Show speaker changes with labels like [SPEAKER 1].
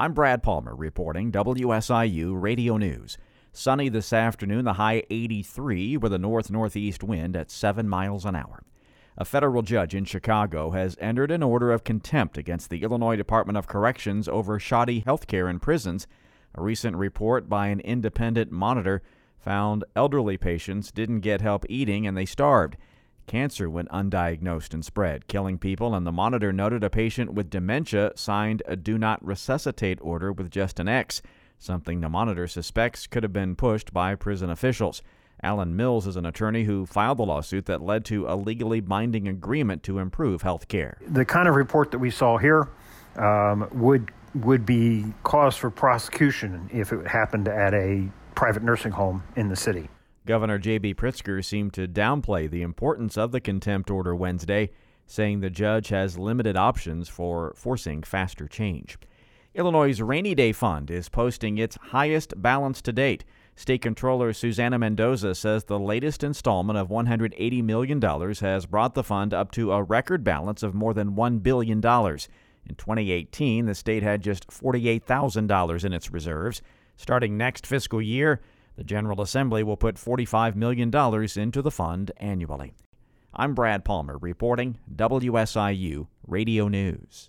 [SPEAKER 1] I'm Brad Palmer reporting WSIU Radio News. Sunny this afternoon, the high 83 with a north northeast wind at 7 miles an hour. A federal judge in Chicago has entered an order of contempt against the Illinois Department of Corrections over shoddy health care in prisons. A recent report by an independent monitor found elderly patients didn't get help eating and they starved. Cancer went undiagnosed and spread, killing people, and the monitor noted a patient with dementia signed a do not resuscitate order with just an X, something the monitor suspects could have been pushed by prison officials. Alan Mills is an attorney who filed the lawsuit that led to a legally binding agreement to improve health care.
[SPEAKER 2] The kind of report that we saw here um, would would be cause for prosecution if it happened at a private nursing home in the city.
[SPEAKER 1] Governor J.B. Pritzker seemed to downplay the importance of the contempt order Wednesday, saying the judge has limited options for forcing faster change. Illinois' Rainy Day Fund is posting its highest balance to date. State Controller Susana Mendoza says the latest installment of $180 million has brought the fund up to a record balance of more than $1 billion. In 2018, the state had just $48,000 in its reserves. Starting next fiscal year, the General Assembly will put $45 million into the fund annually. I'm Brad Palmer reporting WSIU Radio News.